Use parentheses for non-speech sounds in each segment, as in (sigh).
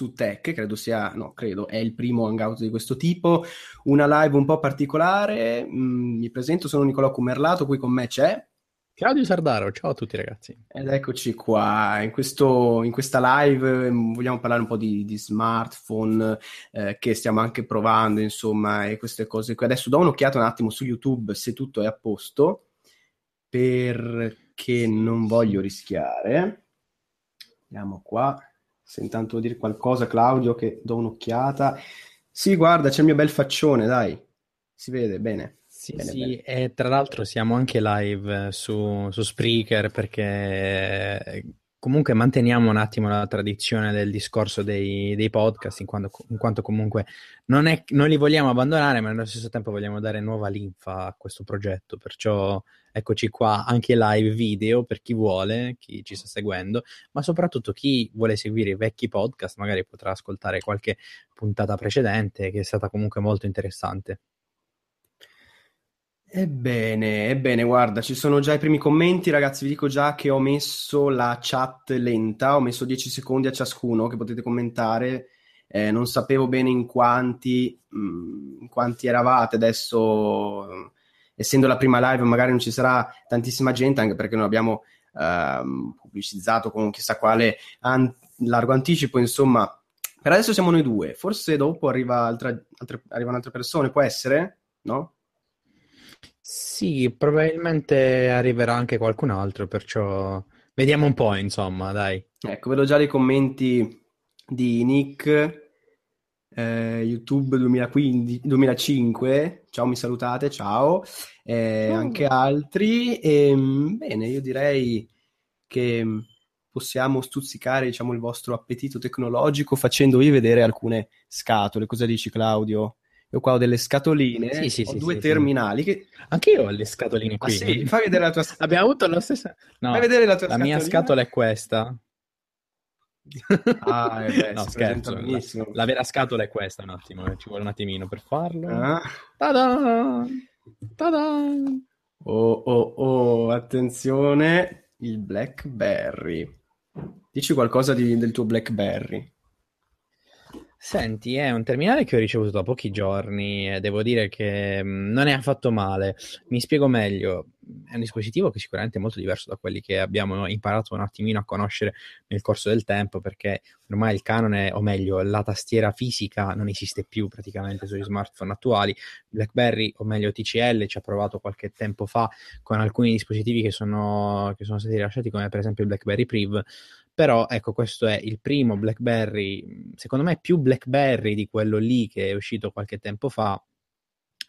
su Tech, credo sia, no, credo, è il primo hangout di questo tipo, una live un po' particolare, mm, mi presento, sono Nicolò Cumerlato, qui con me c'è... Claudio Sardaro, ciao a tutti ragazzi. Ed eccoci qua, in, questo, in questa live mm, vogliamo parlare un po' di, di smartphone eh, che stiamo anche provando, insomma, e queste cose qui. Adesso do un'occhiata un attimo su YouTube se tutto è a posto, perché non voglio rischiare. Andiamo qua, se intanto vuoi dire qualcosa Claudio che do un'occhiata. Sì, guarda, c'è il mio bel faccione, dai, si vede bene. Sì, Bene, sì, bene. e tra l'altro siamo anche live su, su Spreaker perché eh, comunque manteniamo un attimo la tradizione del discorso dei, dei podcast, in quanto, in quanto comunque non, è, non li vogliamo abbandonare, ma nello stesso tempo vogliamo dare nuova linfa a questo progetto. Perciò eccoci qua anche live video per chi vuole, chi ci sta seguendo, ma soprattutto chi vuole seguire i vecchi podcast, magari potrà ascoltare qualche puntata precedente che è stata comunque molto interessante. Ebbene, ebbene, guarda, ci sono già i primi commenti, ragazzi, vi dico già che ho messo la chat lenta, ho messo 10 secondi a ciascuno che potete commentare, eh, non sapevo bene in quanti, mh, in quanti eravate, adesso essendo la prima live magari non ci sarà tantissima gente, anche perché non abbiamo ehm, pubblicizzato con chissà quale an- largo anticipo, insomma, per adesso siamo noi due, forse dopo arriva altra, altre, arrivano altre persone, può essere? No? Sì, probabilmente arriverà anche qualcun altro, perciò vediamo un po', insomma, dai. Ecco, vedo già i commenti di Nick, eh, YouTube 2015, 2005, ciao, mi salutate, ciao, eh, Oh. anche altri. E, bene, io direi che possiamo stuzzicare, diciamo, il vostro appetito tecnologico facendovi vedere alcune scatole. Cosa dici, Claudio? Io qua ho delle scatoline, Sì, sì, ho sì, due terminali che... Anche io ho le scatoline Ah qui. sì, fai vedere la tua scatola. (laughs) Abbiamo avuto la stessa... No, Fai vedere la tua la mia scatolina. scatola è questa. Ah, eh beh, No, scherzo. La, la vera scatola è questa, un attimo, eh, ci vuole un attimino per farlo. Ah. Ta-da! Ta-da! Oh, oh, oh, attenzione, il BlackBerry. Dici qualcosa di- del tuo BlackBerry. Senti, è un terminale che ho ricevuto da pochi giorni e devo dire che mh, non è affatto male. Mi spiego meglio. È un dispositivo che sicuramente è molto diverso da quelli che abbiamo imparato un attimino a conoscere nel corso del tempo, perché ormai il canone, o meglio, la tastiera fisica non esiste più praticamente sugli smartphone attuali. BlackBerry, o meglio TCL, ci ha provato qualche tempo fa con alcuni dispositivi che sono, che sono stati rilasciati, come per esempio il BlackBerry Priv. Però ecco, questo è il primo BlackBerry, secondo me più BlackBerry di quello lì che è uscito qualche tempo fa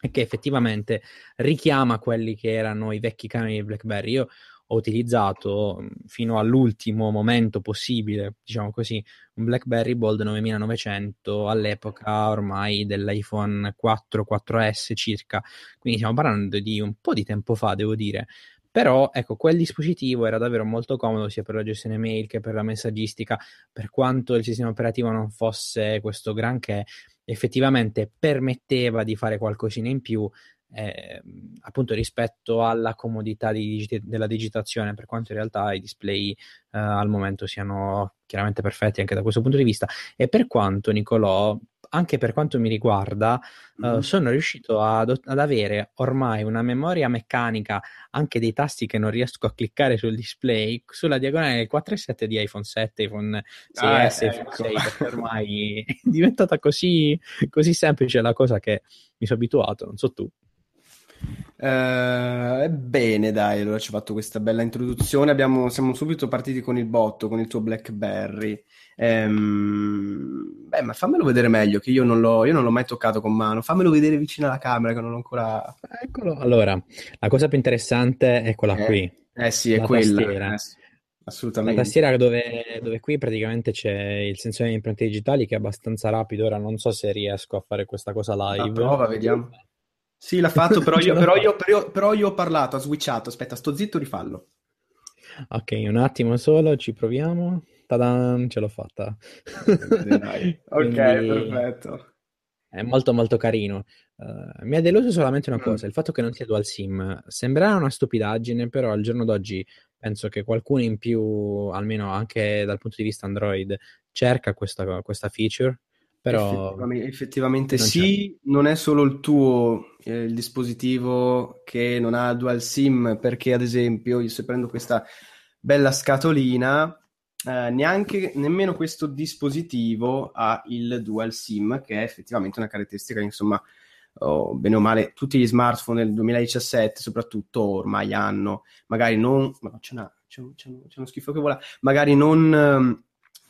e che effettivamente richiama quelli che erano i vecchi canoni di BlackBerry. Io ho utilizzato mh, fino all'ultimo momento possibile, diciamo così, un BlackBerry Bold 9900 all'epoca ormai dell'iPhone 4, 4S circa, quindi stiamo parlando di un po' di tempo fa, devo dire. Però ecco, quel dispositivo era davvero molto comodo sia per la gestione mail che per la messaggistica, per quanto il sistema operativo non fosse questo granché, effettivamente permetteva di fare qualcosina in più, eh, appunto rispetto alla comodità di digita- della digitazione, per quanto in realtà i display eh, al momento siano chiaramente perfetti anche da questo punto di vista. E per quanto, Nicolò, anche per quanto mi riguarda, eh, Mhm. sono riuscito ad, ad avere ormai una memoria meccanica anche dei tasti che non riesco a cliccare sul display sulla diagonale del 4 e 7 di iPhone 7, iPhone 6S, Ah, iPhone ecco. 6, perché ormai (laughs) è diventata così, così semplice la cosa che mi sono abituato, non so tu. Eh, bene, dai, allora ci ho fatto questa bella introduzione. Abbiamo- siamo subito partiti con il botto, con il tuo BlackBerry. Ehm, beh, ma fammelo vedere meglio, che io non l'ho, io non l'ho mai toccato con mano. Fammelo vedere vicino alla camera, che non l'ho ancora... Eccolo. Allora, la cosa più interessante è quella Eh, qui, eh sì, è la quella. tastiera. Eh, sì, La assolutamente. tastiera dove, dove qui praticamente c'è il sensore di impronte digitali che è abbastanza rapido. Ora non so se riesco a fare questa cosa La live. prova, vediamo. Sì, l'ha (laughs) fatto, però io, però io- però- però io ho parlato, ho switchato. Aspetta, sto zitto, rifallo. Ok, un attimo solo, ci proviamo. Ta-dan, ce l'ho fatta. (laughs) Ok, Quindi perfetto. è molto molto carino. Eh, mi ha deluso solamente una Mm. cosa, il fatto che non sia dual SIM. Sembrerà una stupidaggine, però al giorno d'oggi penso che qualcuno in più, almeno anche dal punto di vista Android, cerca questa, questa feature, però effettivamente, effettivamente non sì, c'è. non è solo il tuo eh, il dispositivo che non ha dual SIM, perché ad esempio io se prendo questa bella scatolina, eh, neanche nemmeno questo dispositivo ha il dual SIM, che è effettivamente una caratteristica che insomma oh, bene o male tutti gli smartphone del 2017 soprattutto ormai hanno, magari non, no, c'è, una, c'è, c'è, c'è uno schifo che vola, magari non ehm,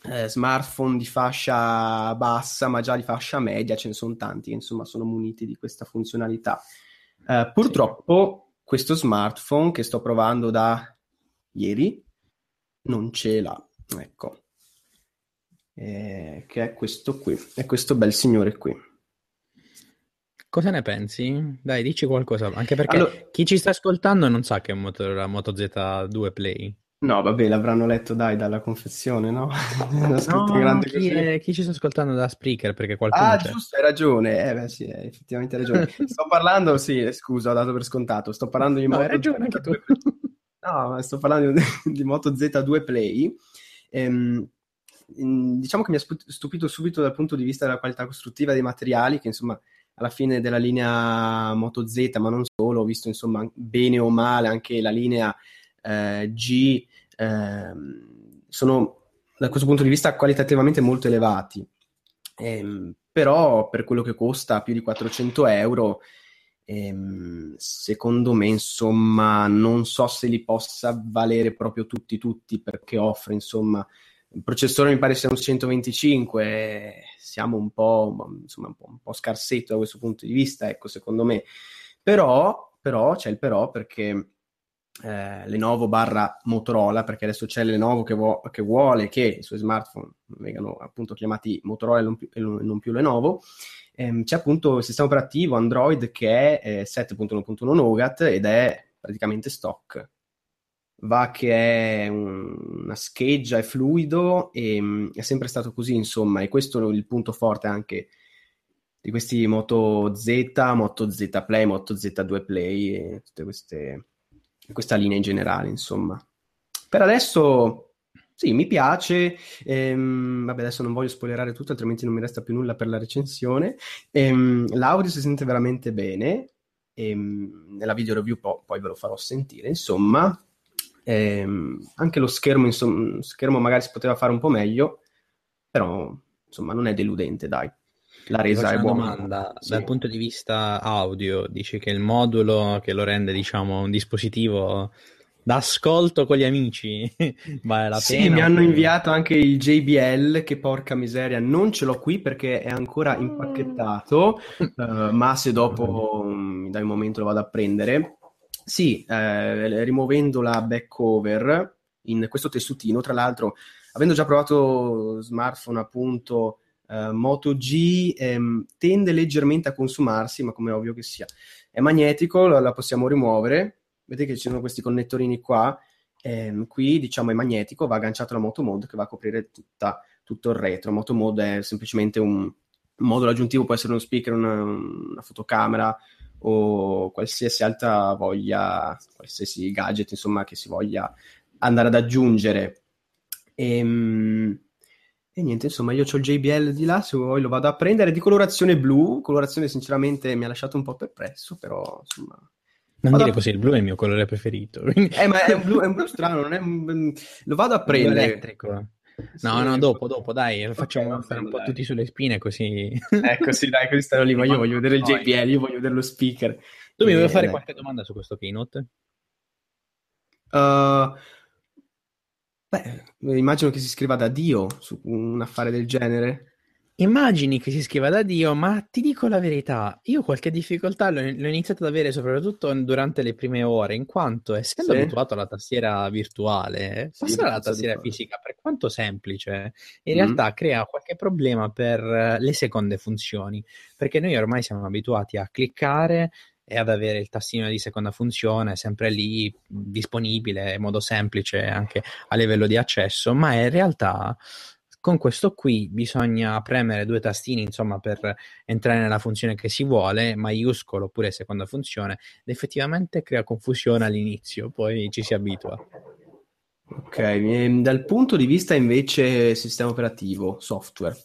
eh, smartphone di fascia bassa, ma già di fascia media, ce ne sono tanti che insomma sono muniti di questa funzionalità. Eh, purtroppo questo smartphone che sto provando da ieri non ce l'ha, ecco, eh, che è questo qui, è questo bel signore qui. Cosa ne pensi? Dai, dici qualcosa, anche perché allora... chi ci sta ascoltando non sa che è un Moto, Moto Z2 Play. No, vabbè, l'avranno letto dai dalla confezione, no? (laughs) no chi, è, chi, ci sta ascoltando da Spreaker perché qualcuno Ah, c'è. giusto, hai ragione. Eh, beh, sì, hai effettivamente ragione. (laughs) Sto parlando, sì, scusa, ho dato per scontato. Sto parlando di no, Moto hai ragione anche tu. No, sto parlando di, di Moto Z2 Play. Ehm, diciamo che mi ha stupito subito dal punto di vista della qualità costruttiva dei materiali, che insomma alla fine della linea Moto Z, ma non solo, ho visto insomma bene o male anche la linea eh, G eh, sono da questo punto di vista qualitativamente molto elevati. Eh, però per quello che costa più di 400 euro, ehm, secondo me, insomma, non so se li possa valere proprio tutti, tutti, perché offre, insomma, il processore mi pare sia un 125, siamo un po', insomma, un po', un po', scarsetto da questo punto di vista, ecco, secondo me. Però, però c'è il però perché eh, Lenovo barra Motorola, perché adesso c'è Lenovo che, vo- che, vuole che i suoi smartphone vengano appunto chiamati Motorola e non più, e non più Lenovo. Ehm, c'è appunto il sistema operativo Android che è eh, 7.1.1 Nougat ed è praticamente stock. Va che è un, una scheggia, è fluido e mh, mm, è sempre stato così, insomma, e questo è il punto forte anche di questi Moto Z, Moto Z Play, Moto Z2 Play tutte queste questa linea in generale, insomma. Per adesso sì, mi piace. Ehm, vabbè, adesso non voglio spoilerare tutto, altrimenti non mi resta più nulla per la recensione. Ehm, l'audio si sente veramente bene. Ehm, nella video review po- poi ve lo farò sentire. Insomma, ehm, anche lo schermo, insomma, schermo magari si poteva fare un po' meglio, però insomma non è deludente, dai la resa è buona. domanda, sì. dal punto di vista audio, dici che il modulo che lo rende, diciamo, un dispositivo d'ascolto con gli amici (laughs) vale la sì, pena? Sì, mi hanno inviato anche il JBL, che porca miseria, non ce l'ho qui perché è ancora impacchettato, uh, ma se dopo mi dai un momento lo vado a prendere. Sì, eh, rimuovendo la back cover in questo tessutino, tra l'altro, avendo già provato smartphone appunto uh, Moto G ehm, tende leggermente a consumarsi, ma come è ovvio che sia. È magnetico, la, la possiamo rimuovere. Vedete che ci sono questi connettorini qua. Ehm, qui, diciamo, è magnetico, va agganciato alla Moto Mode che va a coprire tutta, tutto il retro. Moto Mode è semplicemente un, un modulo aggiuntivo, può essere uno speaker, una, una fotocamera o qualsiasi altra voglia, qualsiasi gadget, insomma, che si voglia andare ad aggiungere. Ehm, e niente, insomma, io ho il JBL di là, se vuoi lo vado a prendere, di colorazione blu, colorazione sinceramente mi ha lasciato un po' perplesso, però insomma... Non dire a... così, il blu è il mio colore preferito. (laughs) Eh, ma è un blu, è un blu strano, non è un... Lo vado a prendere. elettrico. No, sì, no, dopo, dopo, dai, facciamo okay, stare un po' dai. tutti sulle spine così. (laughs) Ecco, sì, dai, così stanno lì, ma io voglio vedere il JBL, io voglio vedere lo speaker. Tu mi vuoi fare qualche domanda su questo keynote? Uh, Beh, immagino che si scriva da Dio su un affare del genere. Immagini che si scriva da Dio, ma ti dico la verità, io qualche difficoltà l'ho, l'ho iniziato ad avere soprattutto durante le prime ore, in quanto essendo sì. abituato alla tastiera virtuale, sì, passare alla tastiera fisica, per quanto semplice, in mm. realtà crea qualche problema per le seconde funzioni, perché noi ormai siamo abituati a cliccare e ad avere il tastino di seconda funzione sempre lì disponibile in modo semplice anche a livello di accesso, ma in realtà con questo qui bisogna premere due tastini insomma per entrare nella funzione che si vuole, maiuscolo oppure seconda funzione, ed effettivamente crea confusione all'inizio, poi ci si abitua. Ok, ehm, dal punto di vista invece sistema operativo, software.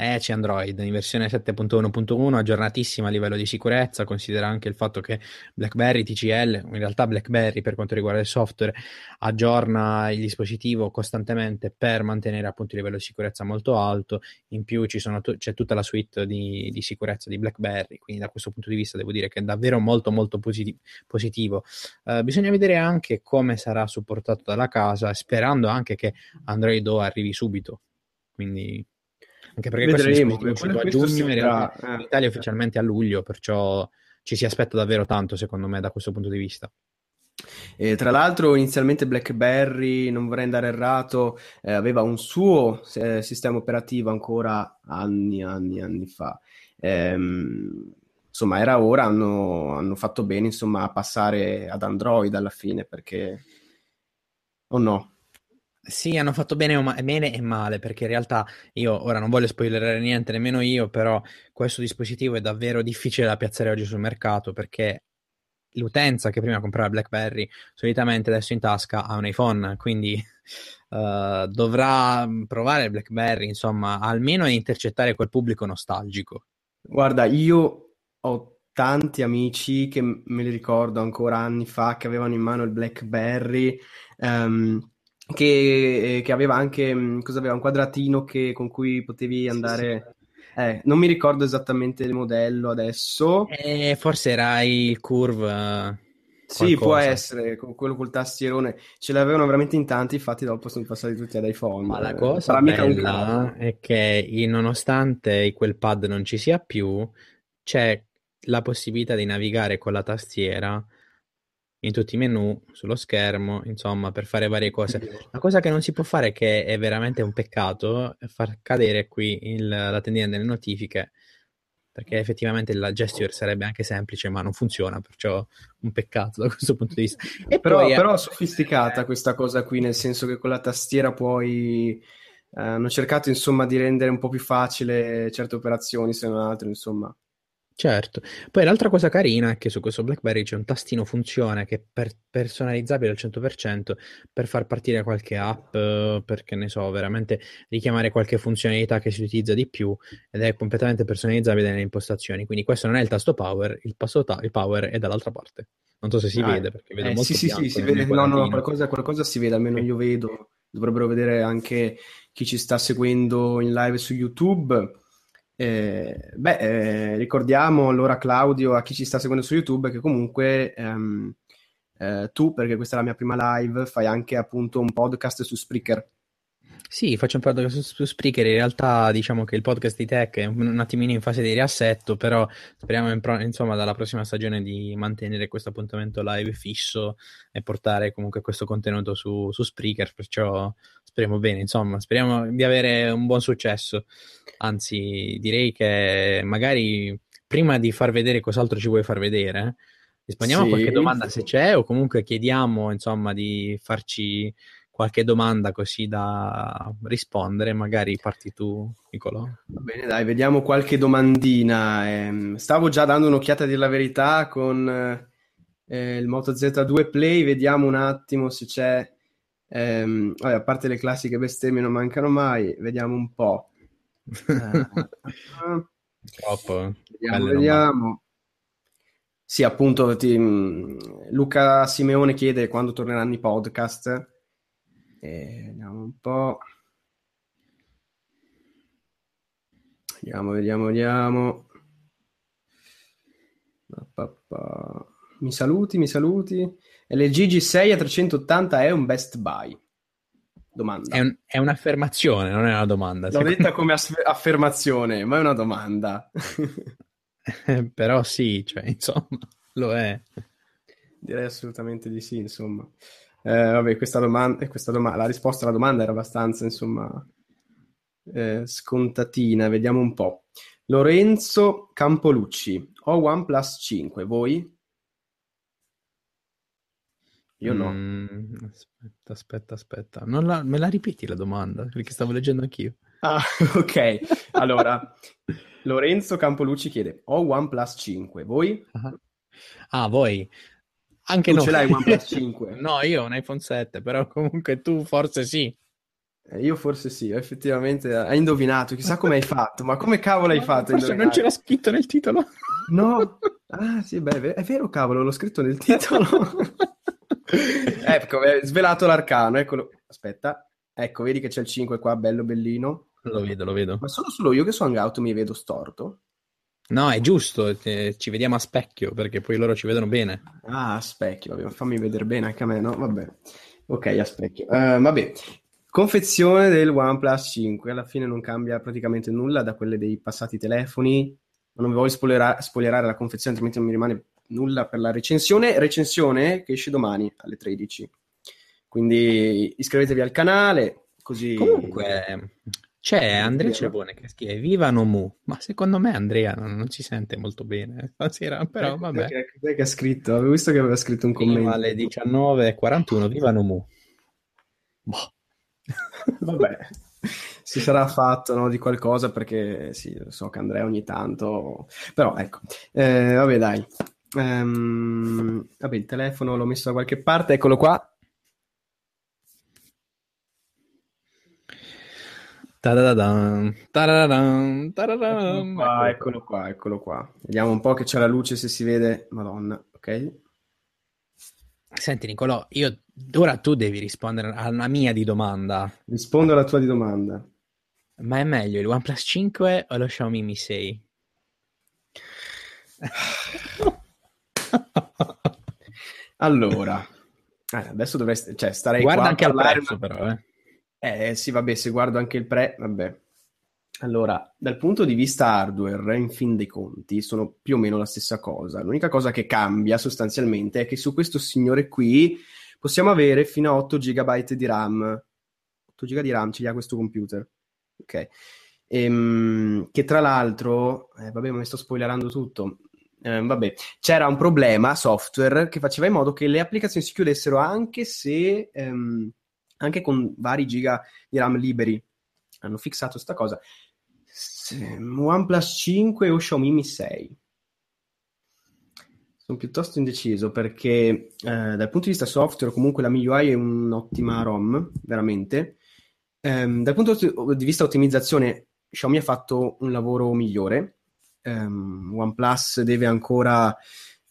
Eh, c'è Android in versione 7.1.1, aggiornatissima a livello di sicurezza, considera anche il fatto che BlackBerry TCL, in realtà BlackBerry per quanto riguarda il software, aggiorna il dispositivo costantemente per mantenere appunto il livello di sicurezza molto alto, in più t- c'è tutta la suite di, di, sicurezza di BlackBerry, quindi da questo punto di vista devo dire che è davvero molto molto posit- positivo. Uh, bisogna vedere anche come sarà supportato dalla casa, sperando anche che Android O arrivi subito, quindi anche perché Vedremo, questo è a giugno, in, realtà, eh. in Italia ufficialmente a luglio, perciò ci si aspetta davvero tanto, secondo me, da questo punto di vista. E tra l'altro, inizialmente BlackBerry, non vorrei andare errato, eh, aveva un suo eh, sistema operativo ancora anni, anni, anni fa. Ehm, insomma, era ora, hanno, hanno, fatto bene insomma, a passare ad Android alla fine, perché... O oh no? Sì, hanno fatto bene, ma- bene e male, perché in realtà io ora non voglio spoilerare niente, nemmeno io, però questo dispositivo è davvero difficile da piazzare oggi sul mercato perché l'utenza che prima comprava BlackBerry solitamente adesso in tasca ha un iPhone, quindi uh, (laughs) dovrà provare BlackBerry, insomma, almeno a intercettare quel pubblico nostalgico. Guarda, io ho tanti amici che me li ricordo ancora anni fa che avevano in mano il BlackBerry. Um, che, eh, che aveva anche mm, cosa aveva, un quadratino che, con cui potevi andare. Sì, sì. Eh, non mi ricordo esattamente il modello adesso. Eh, forse era il Curve. Sì, può essere, con quello col tastierone. Ce l'avevano veramente in tanti, infatti dopo sono passati tutti ad iPhone. Ma la cosa bella è che nonostante quel pad non ci sia più, c'è la possibilità di navigare con la tastiera in tutti i menu, sullo schermo, insomma, per fare varie cose. La cosa che non si può fare, che è veramente un peccato, è far cadere qui il, la tendina delle notifiche, perché effettivamente la gesture sarebbe anche semplice, ma non funziona, perciò un peccato da questo punto di vista. E però, poi, però è sofisticata questa cosa qui, nel senso che con la tastiera puoi... Eh, hanno cercato insomma di rendere un po' più facile certe operazioni, se non altro, insomma. Certo. Poi l'altra cosa carina è che su questo BlackBerry c'è un tastino funzione che è per- personalizzabile al 100% per far partire qualche app, perché ne so, veramente richiamare qualche funzionalità che si utilizza di più ed è completamente personalizzabile nelle impostazioni. Quindi questo non è il tasto power, il, ta- il power è dall'altra parte. Non so se si ah, vede perché vedo eh, molto Sì, sì, sì, si vede. No, no, qualcosa, qualcosa si vede, almeno io vedo. Dovrebbero vedere anche chi ci sta seguendo in live su YouTube eh, beh, eh, ricordiamo allora Claudio, a chi ci sta seguendo su YouTube, che comunque ehm, eh, tu, perché questa è la mia prima live, fai anche appunto un podcast su Spreaker. Sì, faccio un podcast su, su Spreaker, in realtà diciamo che il podcast di Tech è un, un attimino in fase di riassetto, però speriamo in pro, insomma dalla prossima stagione di mantenere questo appuntamento live fisso e portare comunque questo contenuto su, su Spreaker, perciò speriamo bene, insomma, speriamo di avere un buon successo. Anzi, direi che magari prima di far vedere cos'altro ci vuoi far vedere, rispondiamo sì. a qualche domanda se c'è o comunque chiediamo, insomma, di farci qualche domanda così da rispondere. Magari parti tu, Nicolò. Va bene, dai, vediamo qualche domandina. Eh, stavo già dando un'occhiata di la verità con eh, il Moto Z2 Play, vediamo un attimo se c'è Ehm, vabbè, a parte le classiche bestemmie non mancano mai, vediamo un po'. (laughs) Troppo. Vediamo, vediamo. Sì, appunto, ti, Luca Simeone chiede quando torneranno i podcast. Vediamo un po'. Vediamo, vediamo, vediamo. Mi saluti, mi saluti. LG G6 a 380 è un best buy? Domanda. È, un, è un'affermazione, non è una domanda. L'ho detta come aff- affermazione, ma è una domanda. (laughs) Però sì, cioè, insomma, lo è. Direi assolutamente di sì, insomma. Eh, vabbè, questa domanda, eh, questa domanda, la risposta alla domanda era abbastanza, insomma, eh, scontatina. Vediamo un po'. Lorenzo Campolucci, ho OnePlus 5, voi? Io no. Mm, aspetta, aspetta, aspetta. La, me la ripeti la domanda? Perché stavo leggendo anch'io. Ah, (laughs) ok. Allora, Lorenzo Campolucci chiede, ho OnePlus 5, voi? Ah, ah voi? Anche tu no. ce l'hai OnePlus (laughs) 5? no, io ho un iPhone 7, però comunque tu forse sì. Eh, io forse sì, effettivamente hai indovinato, chissà come hai fatto, ma come cavolo hai fatto? Forse non c'era scritto nel titolo. No, (laughs) ah sì, beh, è vero cavolo, l'ho scritto nel titolo. (laughs) ecco, è svelato l'arcano, eccolo. Aspetta, ecco, vedi che c'è il 5 qua, bello bellino. Lo vedo, lo vedo. Ma sono solo io che su Hangout mi vedo storto? No, è giusto, ci vediamo a specchio perché poi loro ci vedono bene. Ah, a specchio, vabbè, fammi vedere bene anche a me, no? Vabbè. Ok, a specchio. Uh, vabbè, confezione del OnePlus 5, alla fine non cambia praticamente nulla da quelle dei passati telefoni. Non vi voglio spoilerare, spoilerare la confezione, altrimenti non mi rimane nulla per la recensione. Recensione che esce domani alle 13. Quindi iscrivetevi al canale, così... Comunque, c'è Andrea Cervone che scrive Viva Nomu, ma secondo me Andrea non, non si sente molto bene stasera, però Eh, vabbè. Che, che ha scritto? Avevo visto che aveva scritto un Prima commento. alle 19.41, Viva Nomu. Boh. (laughs) Vabbè, si sarà fatto no, di qualcosa perché sì, so che Andrea ogni tanto... Però ecco, eh, vabbè dai. Ehm, vabbè, il telefono l'ho messo da qualche parte, eccolo qua. Ta-da-da-dam, ta-da-da-dam, ta-da-dam. Eccolo qua, eccolo qua, eccolo qua. Vediamo un po' che c'è la luce se si vede. Madonna, ok? Senti Nicolò, io ora tu devi rispondere a una mia di domanda. Rispondo alla tua di domanda. Ma è meglio il OnePlus 5 o lo Xiaomi Mi 6? Allora, eh, adesso dovresti, cioè, starei Guarda qua a anche al prezzo però, eh. Eh sì, vabbè, se guardo anche il pre, vabbè. Allora, dal punto di vista hardware, in fin dei conti, sono più o meno la stessa cosa. L'unica cosa che cambia sostanzialmente è che su questo signore qui possiamo avere fino a 8 GB di RAM. 8 GB di RAM ce li ha questo computer. Ok. Ehm, che tra l'altro, eh, vabbè, mi sto spoilerando tutto. Eh, vabbè, c'era un problema software che faceva in modo che le applicazioni si chiudessero anche se ehm, anche con vari giga di RAM liberi. Hanno fissato questa cosa. OnePlus 5 o Xiaomi Mi 6? Sono piuttosto indeciso perché eh, dal punto di vista software comunque la MIUI è un'ottima ROM, veramente. Ehm, dal punto di vista ottimizzazione Xiaomi ha fatto un lavoro migliore. Um, OnePlus deve ancora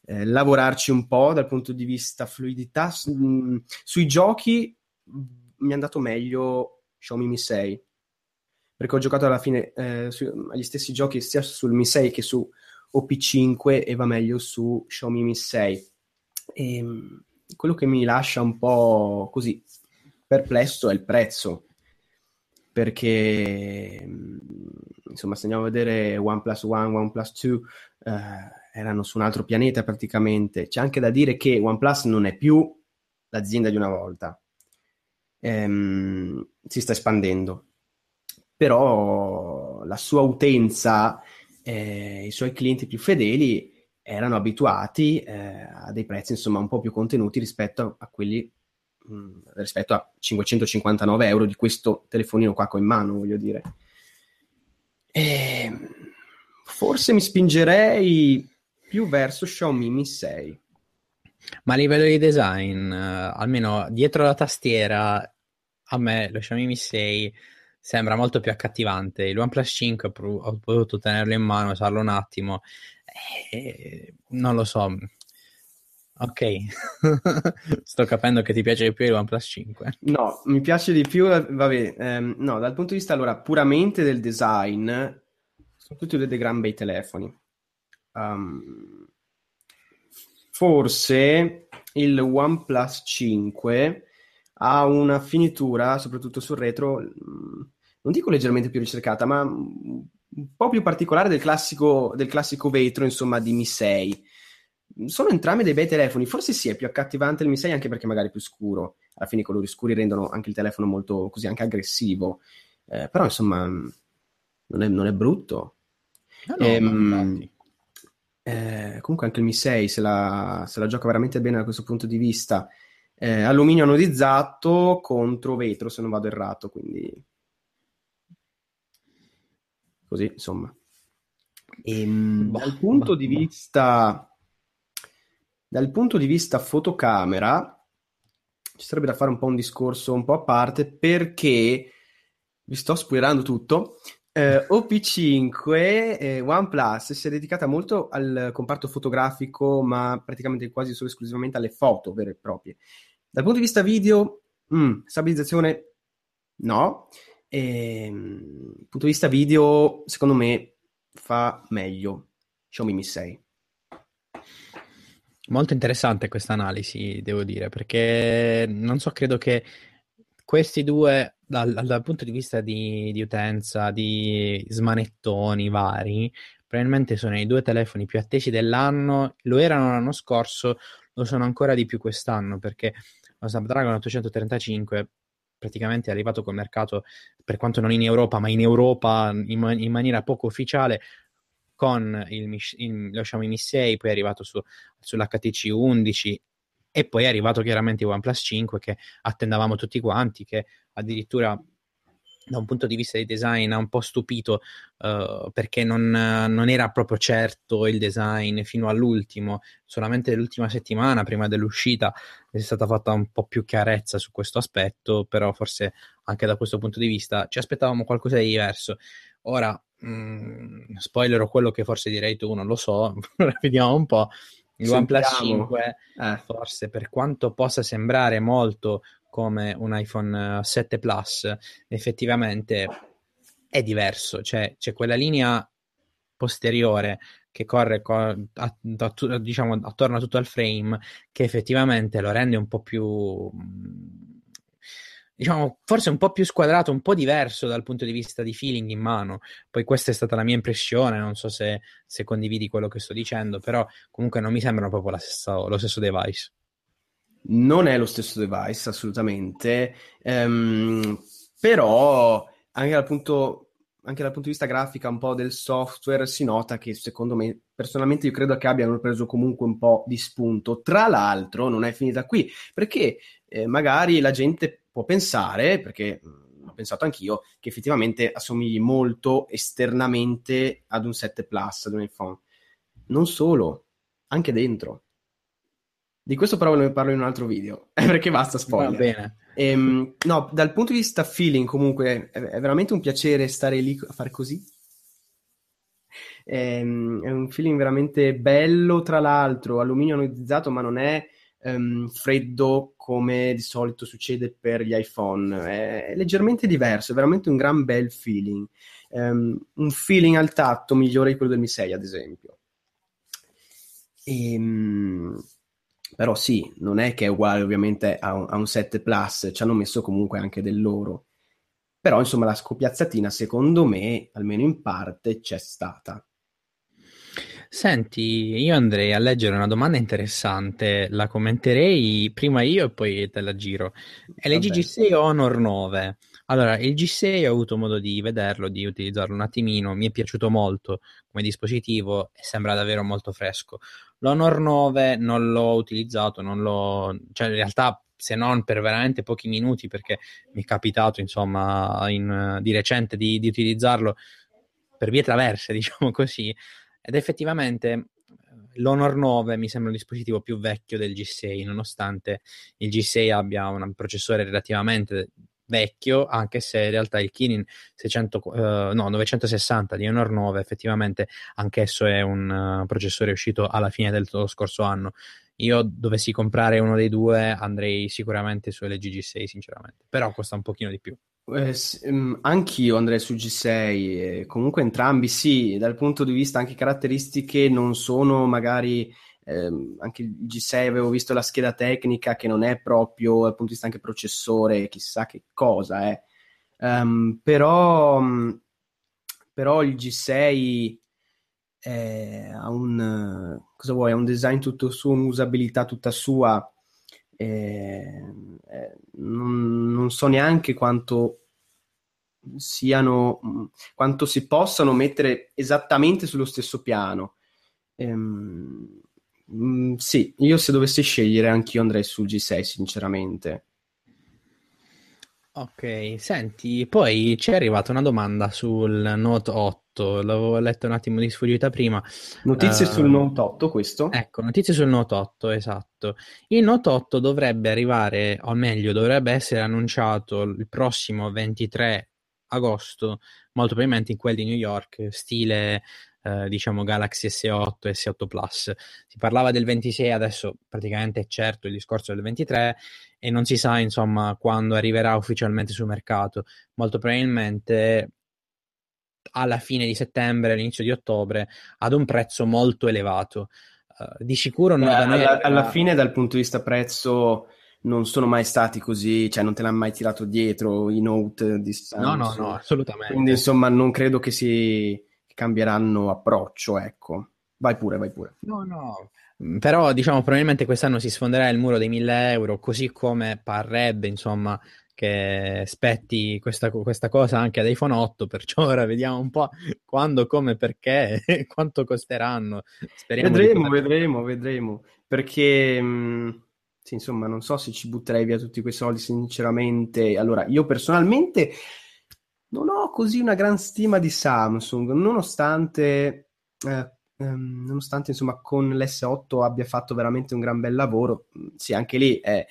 eh, lavorarci un po' dal punto di vista fluidità. S- mh, sui giochi mi è andato meglio Xiaomi Mi 6 perché ho giocato alla fine eh, su, agli stessi giochi sia sul Mi 6 che su OP5 e va meglio su Xiaomi Mi 6 e quello che mi lascia un po' così perplesso è il prezzo perché insomma se andiamo a vedere OnePlus One, OnePlus 2 eh, erano su un altro pianeta praticamente. C'è anche da dire che OnePlus non è più l'azienda di una volta ehm, si sta espandendo. Però la sua utenza eh, i suoi clienti più fedeli erano abituati eh, a dei prezzi insomma un po' più contenuti rispetto a quelli mh, rispetto a 559 euro di questo telefonino qua in mano voglio dire. E forse mi spingerei più verso Xiaomi Mi 6 ma a livello di design eh, almeno dietro la tastiera a me lo Xiaomi Mi 6 sembra molto più accattivante. Il OnePlus 5 ho potuto tenerlo in mano, usarlo un attimo, e non lo so. Ok, (laughs) sto capendo che ti piace di più il OnePlus 5. No, mi piace di più, vabbè, ehm, no, dal punto di vista allora puramente del design, sono tutti dei gran bei telefoni. Um, forse il OnePlus 5 ha una finitura, soprattutto sul retro, non dico leggermente più ricercata, ma un po' più particolare del classico, del classico vetro, insomma, di Mi 6. Sono entrambi dei bei telefoni, forse sì, è più accattivante il Mi 6 anche perché magari è più scuro. Alla fine i colori scuri rendono anche il telefono molto così anche aggressivo. Eh, però insomma, non è, non è brutto. No, no, ehm, eh, comunque anche il Mi 6 se la, se la, gioca veramente bene da questo punto di vista. Eh, alluminio anodizzato contro vetro, se non vado errato, quindi così insomma. E, bah, dal punto bah, di bah. vista Dal punto di vista fotocamera, ci sarebbe da fare un po' un discorso un po' a parte perché vi sto spoilerando tutto. Eh, OP5 eh, OnePlus si è dedicata molto al comparto fotografico, ma praticamente quasi solo esclusivamente alle foto vere e proprie. Dal punto di vista video, mm, stabilizzazione no. E, ehm, dal punto di vista video, secondo me fa meglio Xiaomi Mi 6. Molto interessante questa analisi, devo dire, perché non so, credo che questi due, dal, dal punto di vista di, di, utenza, di smanettoni vari, probabilmente sono i due telefoni più attesi dell'anno, lo erano l'anno scorso, lo sono ancora di più quest'anno, perché lo Snapdragon 835 praticamente è arrivato col mercato, per quanto non in Europa, ma in Europa in, man- in maniera poco ufficiale, con il, il, lo Xiaomi Mi 6, poi è arrivato su, sull'HTC 11 e poi è arrivato chiaramente il OnePlus 5 che attendavamo tutti quanti, che addirittura da un punto di vista di design ha un po' stupito uh, perché non, non, era proprio certo il design fino all'ultimo, solamente l'ultima settimana prima dell'uscita è stata fatta un po' più chiarezza su questo aspetto, però forse anche da questo punto di vista ci aspettavamo qualcosa di diverso. Ora, mh, mm, spoilerò quello che forse direi tu, non lo so, (laughs) vediamo un po'. Il OnePlus 5, eh. forse per quanto possa sembrare molto come un iPhone 7 eh, Plus, effettivamente è diverso, cioè c'è quella linea posteriore che corre co- a, a, diciamo, attorno a tutto il frame che effettivamente lo rende un po' più diciamo forse un po' più squadrato, un po' diverso dal punto di vista di feeling in mano. Poi questa è stata la mia impressione, non so se, se condividi quello che sto dicendo, però comunque non mi sembrano proprio stessa, lo stesso device. Non è lo stesso device, assolutamente, um, però anche dal, punto, anche dal punto di vista grafica, un po' del software, si nota che secondo me, personalmente io credo che abbiano preso comunque un po' di spunto. Tra l'altro non è finita qui, perché eh, magari la gente può pensare, perché ho pensato anch'io, che effettivamente assomigli molto esternamente ad un 7 Plus, ad un iPhone. Non solo, anche dentro. Di questo però ne parlo in un altro video, (laughs) perché basta spoiler. Va bene. Ehm, no, dal punto di vista feeling comunque è, è veramente un piacere stare lì a fare così. Ehm, è un feeling veramente bello, tra l'altro, alluminio anodizzato, ma non è ehm, freddo come di solito succede per gli iPhone. È, è leggermente diverso, è veramente un gran bel feeling. Um, un feeling al tatto migliore di quello del Mi 6, ad esempio. E, um, però sì, non è che è uguale ovviamente a un, a un 7 Plus, ci hanno messo comunque anche del loro. Però insomma la scopiazzatina secondo me, almeno in parte, c'è stata. Senti, io andrei a leggere una domanda interessante, la commenterei prima io e poi te la giro. Il G6 Honor 9. Allora, il G6 ho avuto modo di vederlo, di utilizzarlo un attimino, mi è piaciuto molto come dispositivo e sembra davvero molto fresco. L'Honor 9 non l'ho utilizzato, non l'ho... cioè in realtà se non per veramente pochi minuti perché mi è capitato insomma in, di recente di, di utilizzarlo per vie traverse, (laughs) diciamo così, ed effettivamente eh, l'Honor 9 mi sembra un dispositivo più vecchio del G6, nonostante il G6 abbia un processore relativamente vecchio, anche se in realtà il Kinin 600, uh, no, 960 di Honor 9 effettivamente anch'esso è un uh, processore uscito alla fine del scorso anno. Io dovessi comprare uno dei due andrei sicuramente su LG G6 sinceramente, però costa un pochino di più. Eh, um, anch'io andrei su G6, eh, comunque entrambi sì, dal punto di vista anche caratteristiche non sono magari, ehm, anche il G6 avevo visto la scheda tecnica che non è proprio dal punto di vista anche processore, chissà che cosa è, um, però, um, però il G6 eh, ha un, cosa vuoi, ha un design tutto suo, un'usabilità tutta sua, eh, eh, non, non, so neanche quanto siano, quanto si possano mettere esattamente sullo stesso piano. Ehm, mh, sì, io se dovessi scegliere anch'io andrei sul G6, sinceramente. Ok, senti, poi ci è arrivata una domanda sul Note 8 8, l'avevo letto un attimo di sfuggita prima. Notizie uh, sul Note 8, questo? Ecco, notizie sul Note 8, esatto. Il Note 8 dovrebbe arrivare, o meglio, dovrebbe essere annunciato il prossimo 23 agosto, molto probabilmente in quel di New York, stile eh, diciamo Galaxy S8 e S8 Plus. Si parlava del 26, adesso praticamente è certo il discorso del 23 e non si sa insomma quando arriverà ufficialmente sul mercato. Molto probabilmente alla fine di settembre, all'inizio di ottobre, ad un prezzo molto elevato. Uh, di sicuro non alla, arriverà... alla fine dal punto di vista prezzo non sono mai stati così, cioè non te l'hanno mai tirato dietro i note di Samsung. No, no, no, assolutamente. Quindi insomma non credo che si cambieranno approccio, ecco. Vai pure, vai pure. No, no. Mm, però diciamo probabilmente quest'anno si sfonderà il muro dei 1000 euro, così come parrebbe, insomma, che spetti questa, questa, cosa anche ad iPhone 8, perciò ora vediamo un po' quando, come, perché, (laughs) quanto costeranno. Speriamo vedremo, poter... vedremo, vedremo, perché mh, mm, sì, insomma non so se ci butterei via tutti quei soldi sinceramente. Allora, io personalmente non ho così una gran stima di Samsung, nonostante, eh, ehm, nonostante insomma con l'S8 abbia fatto veramente un gran bel lavoro. Sì, anche lì è,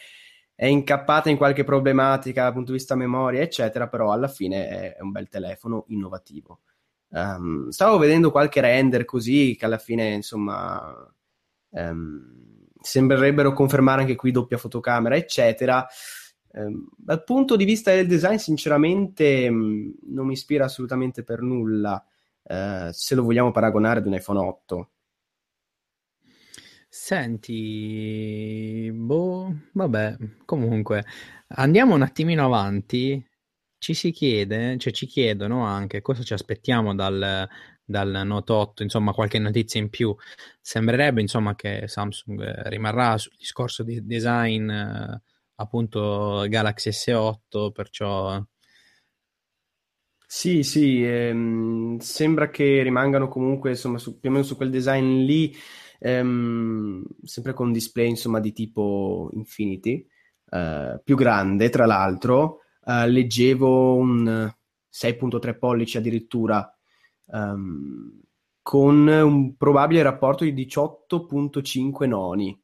è incappata in qualche problematica dal punto di vista memoria, eccetera, però alla fine è, è un bel telefono innovativo. Um, stavo vedendo qualche render così che alla fine, insomma, um, sembrerebbero confermare anche qui doppia fotocamera, eccetera. Ehm, dal punto di vista del design, sinceramente, mh, non mi ispira assolutamente per nulla eh, se lo vogliamo paragonare ad un iPhone 8. Senti, boh, vabbè, comunque, andiamo un attimino avanti. Ci si chiede, cioè ci chiedono anche cosa ci aspettiamo dal, dal Note 8, insomma, qualche notizia in più. Sembrerebbe, insomma, che Samsung rimarrà sul discorso di design. Eh, appunto Galaxy S8, perciò... Sì, sì, ehm, sembra che rimangano comunque insomma, su, più o meno su quel design lì, ehm, sempre con display insomma, di tipo Infinity, eh, più grande tra l'altro, eh, leggevo un 6.3 pollici addirittura, ehm, con un probabile rapporto di 18.5 noni.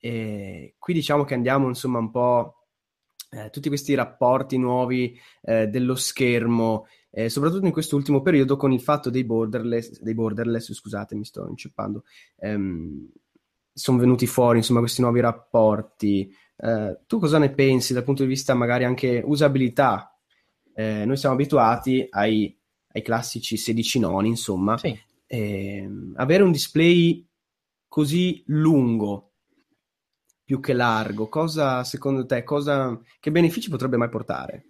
E qui diciamo che andiamo insomma un po' eh, tutti questi rapporti nuovi eh, dello schermo, eh, soprattutto in questo ultimo periodo con il fatto dei borderless, dei borderless scusate mi sto inceppando, ehm, sono venuti fuori insomma questi nuovi rapporti. Eh, tu cosa ne pensi dal punto di vista magari anche usabilità? Eh, noi siamo abituati ai, ai, classici 16 noni, insomma, sì. Ehm, avere un display così lungo più che largo, cosa secondo te, cosa, che benefici potrebbe mai portare?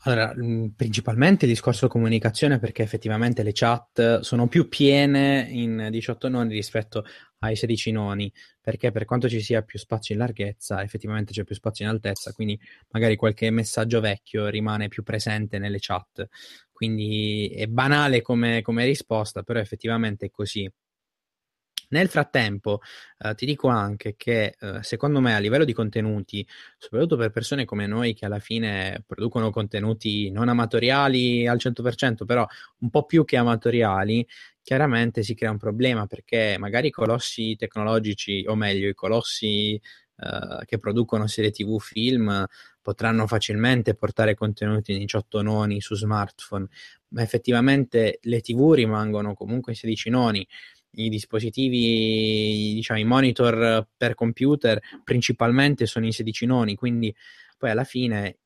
Allora, principalmente il discorso comunicazione perché effettivamente le chat sono più piene in 18 noni rispetto ai 16 noni, perché per quanto ci sia più spazio in larghezza, effettivamente c'è più spazio in altezza, quindi magari qualche messaggio vecchio rimane più presente nelle chat. Quindi è banale come, come risposta, però effettivamente è così. Nel frattempo, eh, ti dico anche che eh, secondo me a livello di contenuti, soprattutto per persone come noi che alla fine producono contenuti non amatoriali al 100%, però un po' più che amatoriali, chiaramente si crea un problema perché magari i colossi tecnologici, o meglio, i colossi eh, che producono serie TV, film, potranno facilmente portare contenuti in 18 noni su smartphone, ma effettivamente le TV rimangono comunque in 16 noni i dispositivi, diciamo, i monitor per computer principalmente sono in 16 noni, quindi poi alla fine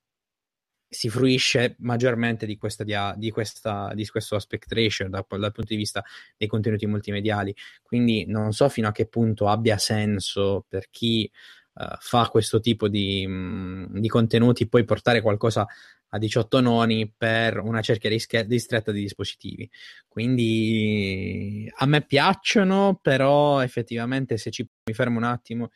si fruisce maggiormente di, questa, di, questa, di questo aspect ratio da, dal punto di vista dei contenuti multimediali. Quindi non so fino a che punto abbia senso per chi uh, fa questo tipo di, mh, di contenuti poi portare qualcosa a 18 noni per una cerchia ristretta di dispositivi. Quindi a me piacciono, però effettivamente se ci mi fermo un attimo,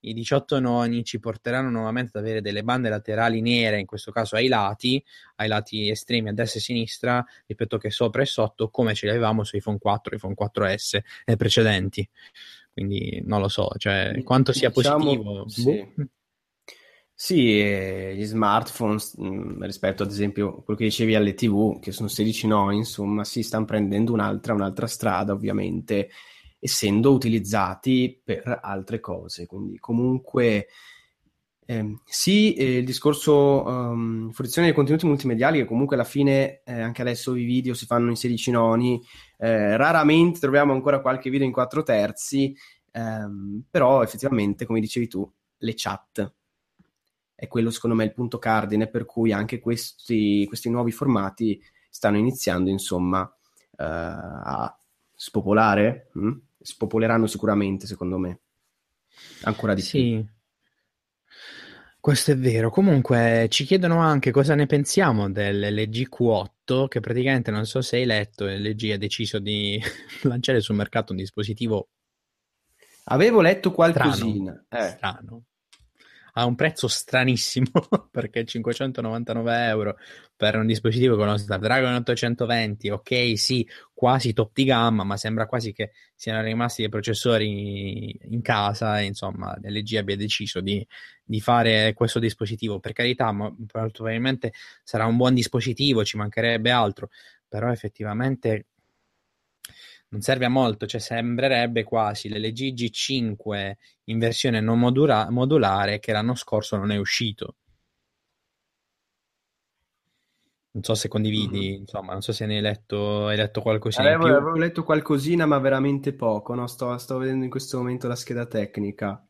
i 18 noni ci porteranno nuovamente ad avere delle bande laterali nere, in questo caso ai lati, ai lati estremi a destra e a sinistra, ripeto che sopra e sotto, come ce li avevamo su iPhone 4, iPhone 4S e precedenti. Quindi non lo so, cioè quanto sia diciamo, positivo. Sì. Boh. Sì, gli smartphone rispetto ad esempio a quello che dicevi alle TV, che sono 16 no, insomma, si stanno prendendo un'altra, un'altra strada, ovviamente, essendo utilizzati per altre cose. Quindi comunque eh, sì, eh, il discorso um, fruizione dei contenuti multimediali, che comunque alla fine eh, anche adesso i video si fanno in 16 noni, eh, raramente troviamo ancora qualche video in 4 terzi, ehm, però effettivamente, come dicevi tu, le chat è quello secondo me il punto cardine per cui anche questi, questi nuovi formati stanno iniziando insomma uh, a spopolare, hm? spopoleranno sicuramente secondo me ancora di sì. più. Questo è vero. Comunque ci chiedono anche cosa ne pensiamo dell'LG Q8, che praticamente non so se hai letto, LG ha deciso di (laughs) lanciare sul mercato un dispositivo. Avevo letto qualcosina. Strano. Eh. strano a un prezzo stranissimo (laughs) perché 599 euro per un dispositivo con lo Snapdragon 820, ok, sì, quasi top di gamma, ma sembra quasi che siano rimasti dei processori in casa e insomma LG abbia deciso di, di fare questo dispositivo. Per carità, ma probabilmente sarà un buon dispositivo, ci mancherebbe altro, però effettivamente non serve a molto, cioè sembrerebbe quasi l'LG G5 in versione non modula- modulare che l'anno scorso non è uscito. Non so se condividi, mm-hmm. insomma, non so se ne hai letto, hai letto qualcosina avevo, avevo, letto qualcosina, ma veramente poco, no? sto, sto, vedendo in questo momento la scheda tecnica.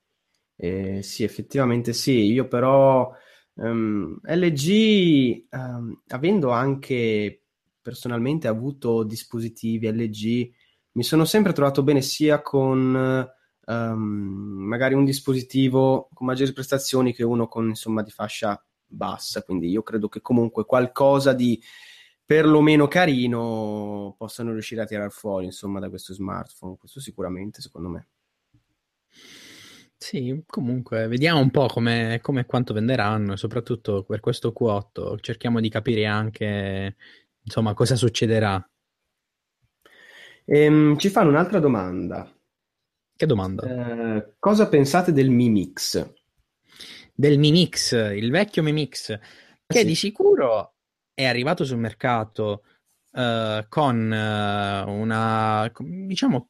Eh, sì, effettivamente sì, io però um, ehm, LG, um, ehm, avendo anche personalmente avuto dispositivi LG mi sono sempre trovato bene sia con um, magari un dispositivo con maggiori prestazioni che uno con insomma di fascia bassa, quindi io credo che comunque qualcosa di perlomeno carino possano riuscire a tirare fuori insomma da questo smartphone, questo sicuramente secondo me. Sì, comunque vediamo un po' come, come quanto venderanno e soprattutto per questo Q8 cerchiamo di capire anche insomma cosa succederà Ehm, ci fanno un'altra domanda. Che domanda? Eh, cosa pensate del Mi Mix? Del Mi Mix, il vecchio Mi Mix, che sì. di sicuro è arrivato sul mercato uh, con uh, una, diciamo,